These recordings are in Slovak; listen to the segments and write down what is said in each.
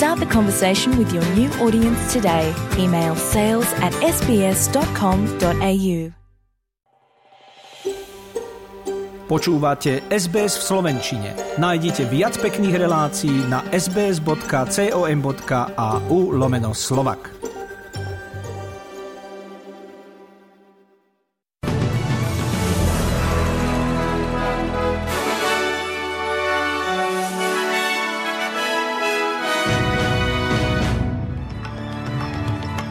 Start the conversation with your new audience today. Email sales at sbs.com.au. Počúvate SBS v Slovenčine. Nájdite viac pekných relácií na sbs.com.au lomeno slovak.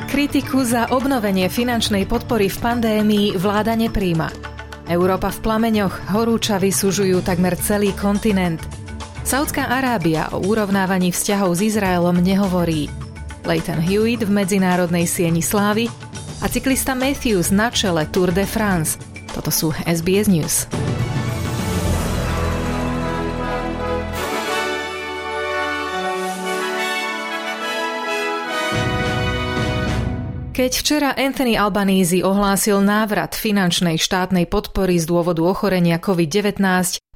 Kritiku za obnovenie finančnej podpory v pandémii vláda nepríjma. Európa v plameňoch, horúča vysúžujú takmer celý kontinent. Saudská Arábia o urovnávaní vzťahov s Izraelom nehovorí. Leighton Hewitt v medzinárodnej sieni slávy a cyklista Matthews na čele Tour de France. Toto sú SBS News. Keď včera Anthony Albanese ohlásil návrat finančnej štátnej podpory z dôvodu ochorenia COVID-19,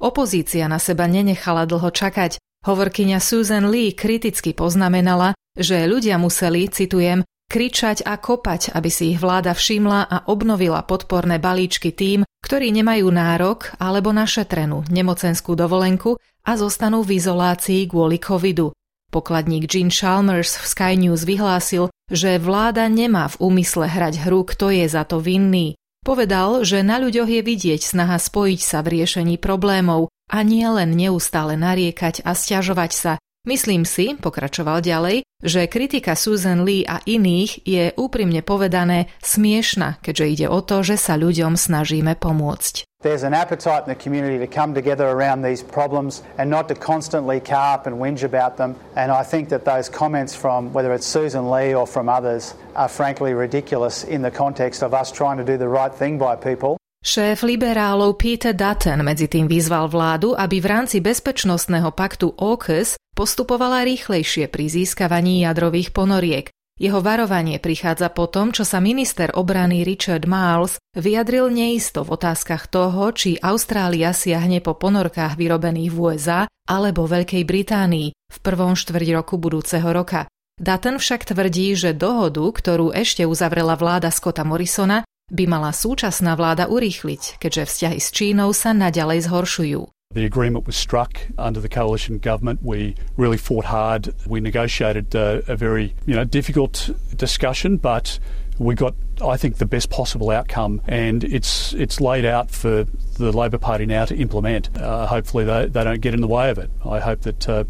opozícia na seba nenechala dlho čakať. Hovorkyňa Susan Lee kriticky poznamenala, že ľudia museli, citujem, kričať a kopať, aby si ich vláda všimla a obnovila podporné balíčky tým, ktorí nemajú nárok alebo našetrenú nemocenskú dovolenku a zostanú v izolácii kvôli covidu. Pokladník Gene Chalmers v Sky News vyhlásil, že vláda nemá v úmysle hrať hru, kto je za to vinný. Povedal, že na ľuďoch je vidieť snaha spojiť sa v riešení problémov a nie len neustále nariekať a stiažovať sa. Myslím si, pokračoval ďalej, že kritika Susan Lee a iných je úprimne povedané smiešna, keďže ide o to, že sa ľuďom snažíme pomôcť. There's an appetite in the community to come together around these problems and not to constantly carp and whinge about them. And I think that those comments from whether it's Susan Lee or from others are frankly ridiculous in the context of us trying to do the right thing by people. Šéf liberálov Peter Dutton medzi tým vyzval vládu, aby v rámci bezpečnostného paktu AUKUS postupovala rýchlejšie pri získavaní jadrových ponoriek. Jeho varovanie prichádza po tom, čo sa minister obrany Richard Miles vyjadril neisto v otázkach toho, či Austrália siahne po ponorkách vyrobených v USA alebo Veľkej Británii v prvom štvrť roku budúceho roka. Dutton však tvrdí, že dohodu, ktorú ešte uzavrela vláda Scotta Morrisona, by mala súčasná vláda urýchliť, keďže vzťahy s Čínou sa naďalej zhoršujú. The agreement was struck under the coalition government. We really fought hard. We negotiated uh, a very, you know, difficult discussion, but we got, I think, the best possible outcome, and it's it's laid out for the Labor Party now to implement. Uh, hopefully, they, they don't get in the way of it. I hope that. Uh,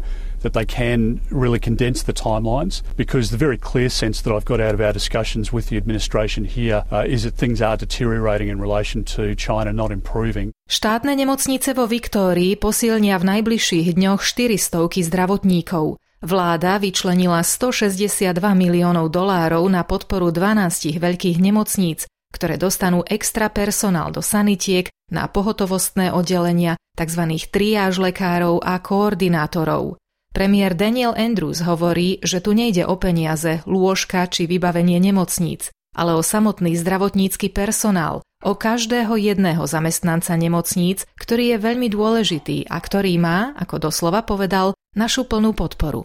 that they can really condense the timelines because the very clear sense that I've got out of our discussions with the administration here uh, is that things are deteriorating in relation to China, not improving. Štátne nemocnice vo Viktórii posilnia v najbližších dňoch 400 zdravotníkov. Vláda vyčlenila 162 miliónov dolárov na podporu 12 veľkých nemocníc, ktoré dostanú extra personál do sanitiek, na pohotovostné oddelenia, tzv. triáž lekárov a koordinátorov. Premiér Daniel Andrews hovorí, že tu nejde o peniaze, lôžka či vybavenie nemocníc, ale o samotný zdravotnícky personál, o každého jedného zamestnanca nemocníc, ktorý je veľmi dôležitý a ktorý má, ako doslova povedal, našu plnú podporu.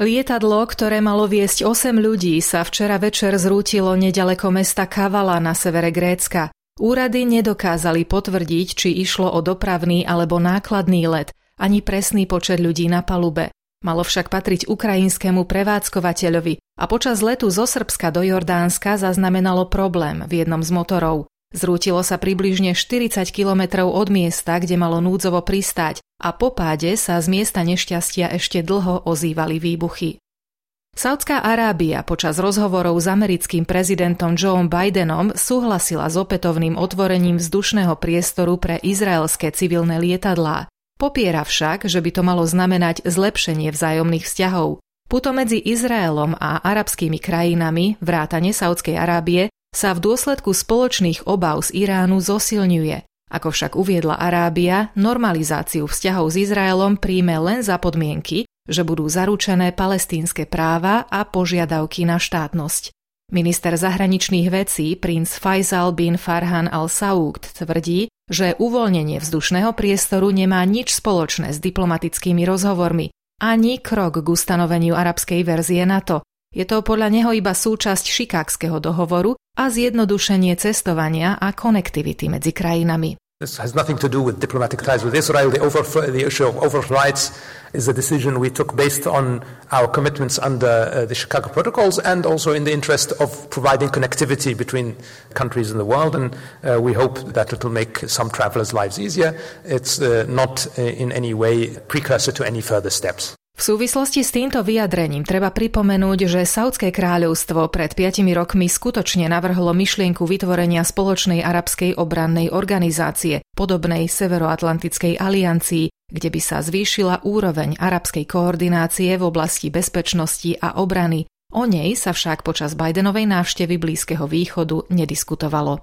Lietadlo, ktoré malo viesť 8 ľudí, sa včera večer zrútilo nedaleko mesta Kavala na severe Grécka. Úrady nedokázali potvrdiť, či išlo o dopravný alebo nákladný let, ani presný počet ľudí na palube. Malo však patriť ukrajinskému prevádzkovateľovi a počas letu zo Srbska do Jordánska zaznamenalo problém v jednom z motorov. Zrútilo sa približne 40 kilometrov od miesta, kde malo núdzovo pristáť a po páde sa z miesta nešťastia ešte dlho ozývali výbuchy. Saudská Arábia počas rozhovorov s americkým prezidentom Joe Bidenom súhlasila s opätovným otvorením vzdušného priestoru pre izraelské civilné lietadlá. Popiera však, že by to malo znamenať zlepšenie vzájomných vzťahov. Puto medzi Izraelom a arabskými krajinami, vrátane Saudskej Arábie, sa v dôsledku spoločných obav z Iránu zosilňuje. Ako však uviedla Arábia, normalizáciu vzťahov s Izraelom príjme len za podmienky, že budú zaručené palestínske práva a požiadavky na štátnosť. Minister zahraničných vecí princ Faisal bin Farhan al-Saud tvrdí, že uvoľnenie vzdušného priestoru nemá nič spoločné s diplomatickými rozhovormi, ani krok k ustanoveniu arabskej verzie NATO. Je to podľa neho iba súčasť Šikákského dohovoru a zjednodušenie cestovania a konektivity medzi krajinami. This has nothing to do with diplomatic ties with Israel. The, over, the issue of overflights is a decision we took based on our commitments under uh, the Chicago Protocols and also in the interest of providing connectivity between countries in the world. And uh, we hope that it will make some travelers' lives easier. It's uh, not uh, in any way precursor to any further steps. V súvislosti s týmto vyjadrením treba pripomenúť, že Saudské kráľovstvo pred 5 rokmi skutočne navrhlo myšlienku vytvorenia spoločnej arabskej obrannej organizácie, podobnej Severoatlantickej aliancii, kde by sa zvýšila úroveň arabskej koordinácie v oblasti bezpečnosti a obrany. O nej sa však počas Bidenovej návštevy Blízkeho východu nediskutovalo.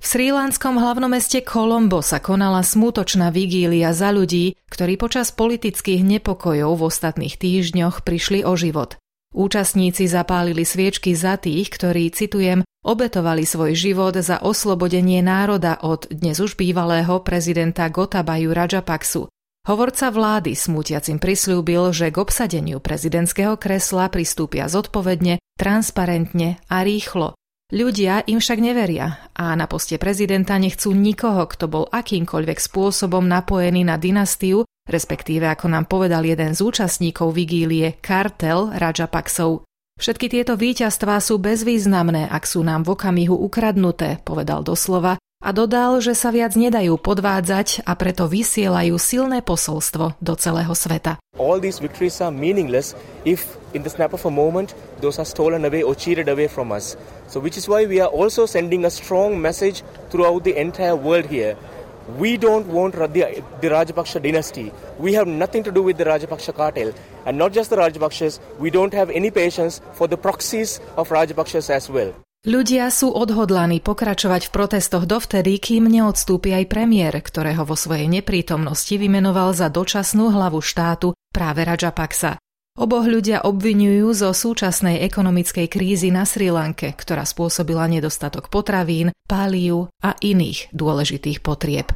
V srílanskom hlavnom meste Colombo sa konala smutočná vigília za ľudí, ktorí počas politických nepokojov v ostatných týždňoch prišli o život. Účastníci zapálili sviečky za tých, ktorí, citujem, obetovali svoj život za oslobodenie národa od dnes už bývalého prezidenta Gotabaju Rajapaksu. Hovorca vlády smútiacim prislúbil, že k obsadeniu prezidentského kresla pristúpia zodpovedne, transparentne a rýchlo. Ľudia im však neveria a na poste prezidenta nechcú nikoho, kto bol akýmkoľvek spôsobom napojený na dynastiu, respektíve ako nám povedal jeden z účastníkov vigílie, kartel Rajapaksov. Všetky tieto víťazstvá sú bezvýznamné, ak sú nám v okamihu ukradnuté, povedal doslova a dodal, že sa viac nedajú podvádzať a preto vysielajú silné posolstvo do celého sveta. All these victories are meaningless if in the snap of a moment those are stolen away or cheated away from us. So, which is why we are also sending a strong message throughout the entire world here. We don't want the, the Rajapaksha dynasty. We have nothing to do with the Rajapaksha cartel. And not just the Rajapakshas, we don't have any patience for the proxies of Rajapakshas as well. Ľudia sú odhodlaní pokračovať v protestoch dovtedy, kým neodstúpi aj premiér, ktorého vo svojej neprítomnosti vymenoval za dočasnú hlavu štátu práve Rajapaksa. Oboch ľudia obvinujú zo súčasnej ekonomickej krízy na Sri Lanke, ktorá spôsobila nedostatok potravín, páliu a iných dôležitých potrieb.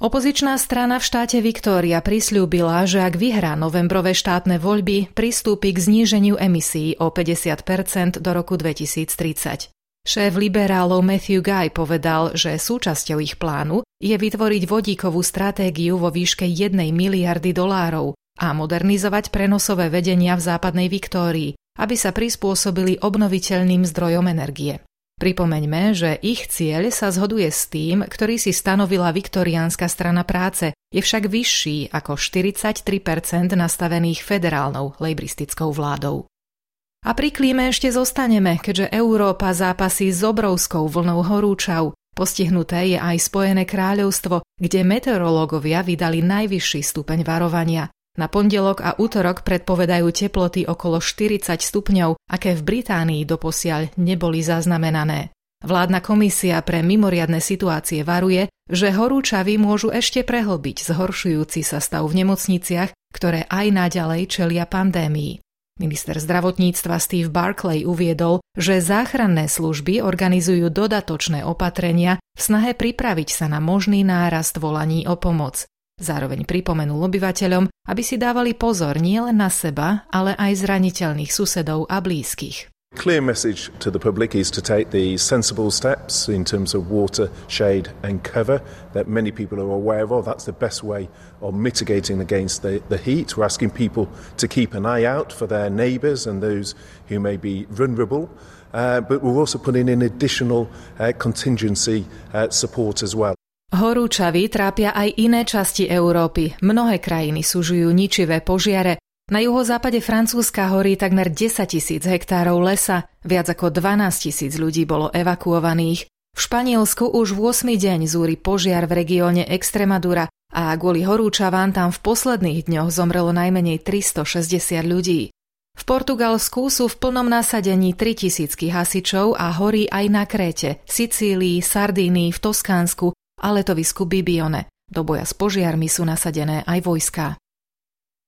Opozičná strana v štáte Viktória prislúbila, že ak vyhrá novembrové štátne voľby, pristúpi k zníženiu emisí o 50% do roku 2030. Šéf liberálov Matthew Guy povedal, že súčasťou ich plánu je vytvoriť vodíkovú stratégiu vo výške 1 miliardy dolárov, a modernizovať prenosové vedenia v západnej Viktórii, aby sa prispôsobili obnoviteľným zdrojom energie. Pripomeňme, že ich cieľ sa zhoduje s tým, ktorý si stanovila viktoriánska strana práce, je však vyšší ako 43% nastavených federálnou lejbristickou vládou. A pri klíme ešte zostaneme, keďže Európa zápasí s obrovskou vlnou horúčav. Postihnuté je aj Spojené kráľovstvo, kde meteorológovia vydali najvyšší stupeň varovania. Na pondelok a útorok predpovedajú teploty okolo 40 stupňov, aké v Británii doposiaľ neboli zaznamenané. Vládna komisia pre mimoriadne situácie varuje, že horúčavy môžu ešte prehlbiť zhoršujúci sa stav v nemocniciach, ktoré aj naďalej čelia pandémii. Minister zdravotníctva Steve Barclay uviedol, že záchranné služby organizujú dodatočné opatrenia v snahe pripraviť sa na možný nárast volaní o pomoc. Zároveň pripomenul obyvateľom, aby si dávali pozor nielen na seba, ale aj zraniteľných susedov a blízkych. Clear message to the public is to take the sensible steps in terms of water, shade, and cover that many people are aware of. That's the best way of mitigating against the, the heat. We're asking people to keep an eye out for their neighbours and those who may be vulnerable. Uh, but we're also putting in additional uh, contingency uh, support as well. Horúčavy trápia aj iné časti Európy. Mnohé krajiny súžujú ničivé požiare. Na juhozápade Francúzska horí takmer 10 tisíc hektárov lesa, viac ako 12 tisíc ľudí bolo evakuovaných. V Španielsku už v 8. deň zúri požiar v regióne Extremadura a kvôli horúčavám tam v posledných dňoch zomrelo najmenej 360 ľudí. V Portugalsku sú v plnom nasadení 3000 hasičov a horí aj na Kréte, Sicílii, Sardínii, v Toskánsku a letovisku Bibione. Do boja s požiarmi sú nasadené aj vojská.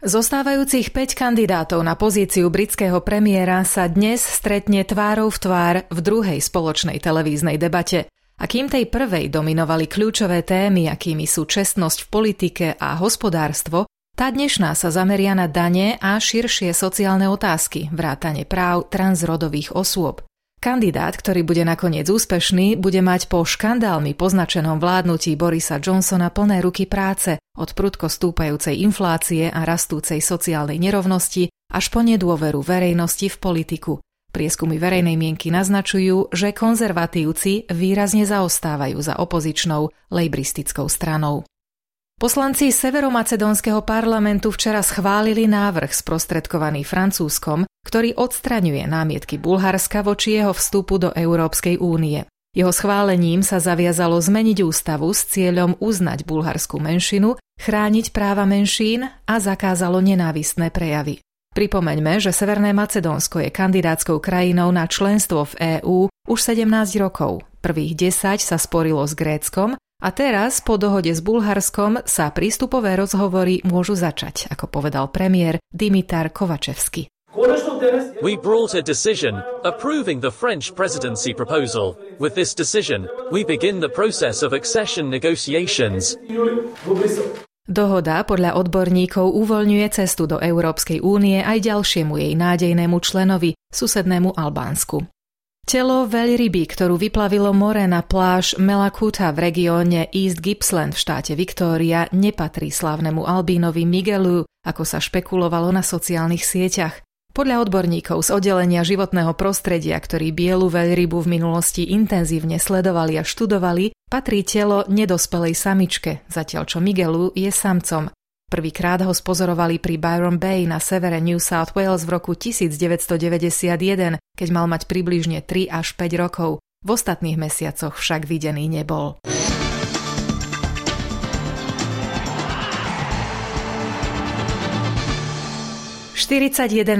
Zostávajúcich 5 kandidátov na pozíciu britského premiéra sa dnes stretne tvárou v tvár v druhej spoločnej televíznej debate. A kým tej prvej dominovali kľúčové témy, akými sú čestnosť v politike a hospodárstvo, tá dnešná sa zameria na dane a širšie sociálne otázky, vrátane práv transrodových osôb. Kandidát, ktorý bude nakoniec úspešný, bude mať po škandálmi poznačenom vládnutí Borisa Johnsona plné ruky práce, od prudko stúpajúcej inflácie a rastúcej sociálnej nerovnosti až po nedôveru verejnosti v politiku. Prieskumy verejnej mienky naznačujú, že konzervatívci výrazne zaostávajú za opozičnou lejbristickou stranou. Poslanci Severomacedónskeho parlamentu včera schválili návrh sprostredkovaný Francúzskom, ktorý odstraňuje námietky Bulharska voči jeho vstupu do Európskej únie. Jeho schválením sa zaviazalo zmeniť ústavu s cieľom uznať bulharskú menšinu, chrániť práva menšín a zakázalo nenávistné prejavy. Pripomeňme, že Severné Macedónsko je kandidátskou krajinou na členstvo v EÚ už 17 rokov. Prvých 10 sa sporilo s Gréckom a teraz, po dohode s Bulharskom, sa prístupové rozhovory môžu začať, ako povedal premiér Dimitar Kovačevsky. We brought a decision approving the French presidency proposal. With this decision, we begin the process of accession negotiations. Dohoda podľa odborníkov uvoľňuje cestu do Európskej únie aj ďalšiemu jej nádejnému členovi, susednému Albánsku. Telo veľryby, ktorú vyplavilo more na pláž Melakuta v regióne East Gippsland v štáte Victoria, nepatrí slávnemu Albínovi Miguelu, ako sa špekulovalo na sociálnych sieťach. Podľa odborníkov z oddelenia životného prostredia, ktorí bielu veľrybu v minulosti intenzívne sledovali a študovali, patrí telo nedospelej samičke, zatiaľ čo Miguelu je samcom. Prvýkrát ho spozorovali pri Byron Bay na severe New South Wales v roku 1991, keď mal mať približne 3 až 5 rokov. V ostatných mesiacoch však videný nebol.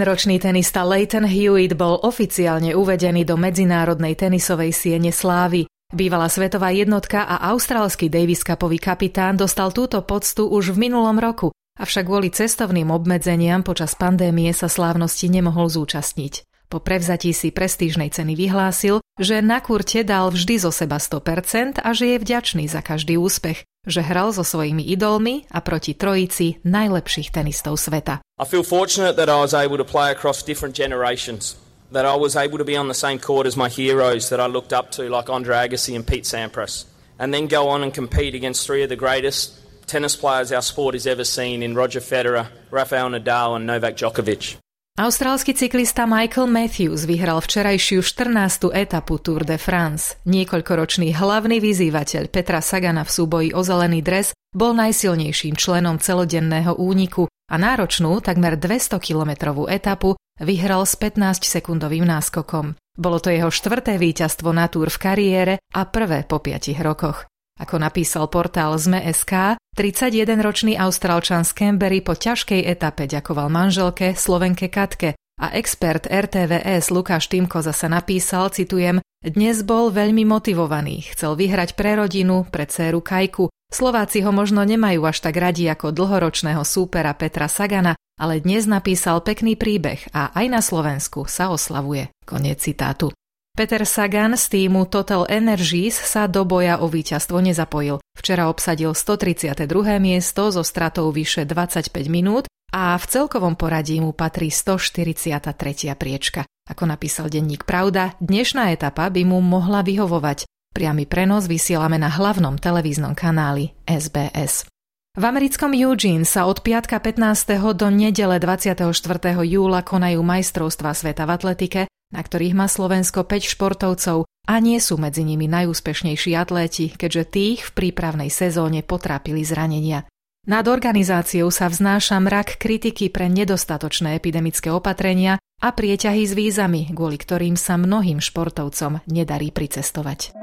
ročný tenista Leighton Hewitt bol oficiálne uvedený do medzinárodnej tenisovej siene slávy. Bývalá svetová jednotka a austrálsky Davis Cupový kapitán dostal túto poctu už v minulom roku, avšak kvôli cestovným obmedzeniam počas pandémie sa slávnosti nemohol zúčastniť. Po prevzatí si prestížnej ceny vyhlásil, že na kurte dal vždy zo seba 100% a že je vďačný za každý úspech, že hral so svojimi idolmi a proti trojici najlepších tenistov sveta. I feel fortunate that I was able to play across different generations. That I was able to be on the same court as my heroes that I looked up to, like Andre Agassi and Pete Sampras, and then go on and compete against three of the greatest tennis players our sport has ever seen in Roger Federer, Rafael Nadal and Novak Djokovic. Austrálsky cyklista Michael Matthews vyhral včerajšiu 14. etapu Tour de France. Niekoľkoročný hlavný vyzývateľ Petra Sagana v súboji o zelený dres bol najsilnejším členom celodenného úniku a náročnú, takmer 200-kilometrovú etapu vyhral s 15-sekundovým náskokom. Bolo to jeho štvrté víťazstvo na túr v kariére a prvé po piatich rokoch. Ako napísal portál ZME.sk, 31-ročný Austrálčan z Canberry po ťažkej etape ďakoval manželke Slovenke Katke a expert RTVS Lukáš Týmko zase napísal, citujem, dnes bol veľmi motivovaný, chcel vyhrať pre rodinu, pre dceru Kajku. Slováci ho možno nemajú až tak radi ako dlhoročného súpera Petra Sagana, ale dnes napísal pekný príbeh a aj na Slovensku sa oslavuje. Koniec citátu. Peter Sagan z týmu Total Energies sa do boja o víťazstvo nezapojil. Včera obsadil 132. miesto so stratou vyše 25 minút a v celkovom poradí mu patrí 143. priečka. Ako napísal denník Pravda, dnešná etapa by mu mohla vyhovovať. Priamy prenos vysielame na hlavnom televíznom kanáli SBS. V americkom Eugene sa od piatka 15. do nedele 24. júla konajú majstrovstvá sveta v atletike, na ktorých má Slovensko 5 športovcov a nie sú medzi nimi najúspešnejší atléti, keďže tých v prípravnej sezóne potrápili zranenia. Nad organizáciou sa vznáša mrak kritiky pre nedostatočné epidemické opatrenia a prieťahy s vízami, kvôli ktorým sa mnohým športovcom nedarí pricestovať.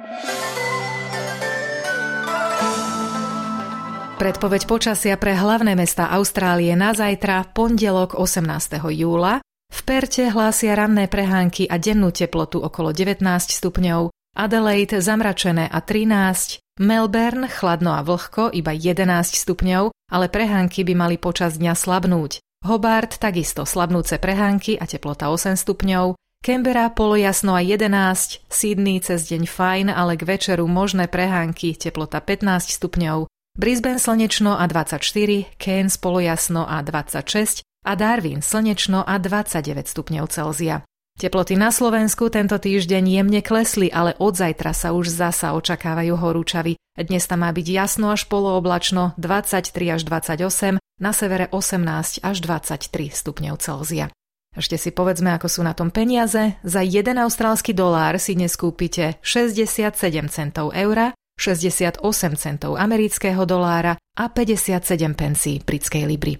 Predpoveď počasia pre hlavné mesta Austrálie na zajtra, pondelok 18. júla. V Perte hlásia ranné prehánky a dennú teplotu okolo 19 stupňov, Adelaide zamračené a 13, Melbourne chladno a vlhko iba 11 stupňov, ale prehánky by mali počas dňa slabnúť. Hobart takisto slabnúce prehánky a teplota 8 stupňov, Canberra polojasno a 11, Sydney cez deň fajn, ale k večeru možné prehánky, teplota 15 stupňov, Brisbane slnečno a 24, Cairns polojasno a 26, a Darwin slnečno a 29 stupňov Celzia. Teploty na Slovensku tento týždeň jemne klesli, ale od zajtra sa už zasa očakávajú horúčavy. Dnes tam má byť jasno až polooblačno 23 až 28, na severe 18 až 23 stupňov Celzia. Ešte si povedzme, ako sú na tom peniaze. Za 1 austrálsky dolár si dnes kúpite 67 centov eura, 68 centov amerického dolára a 57 pencí britskej libry.